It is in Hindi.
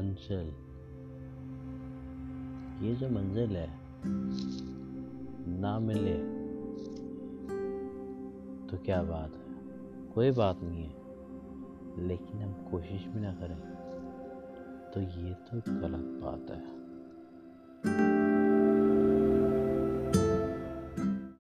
मंजिल। ये जो मंजिल है, ना मिले तो क्या बात है? कोई बात नहीं है, लेकिन हम कोशिश भी ना करें। तो ये तो गलत बात है।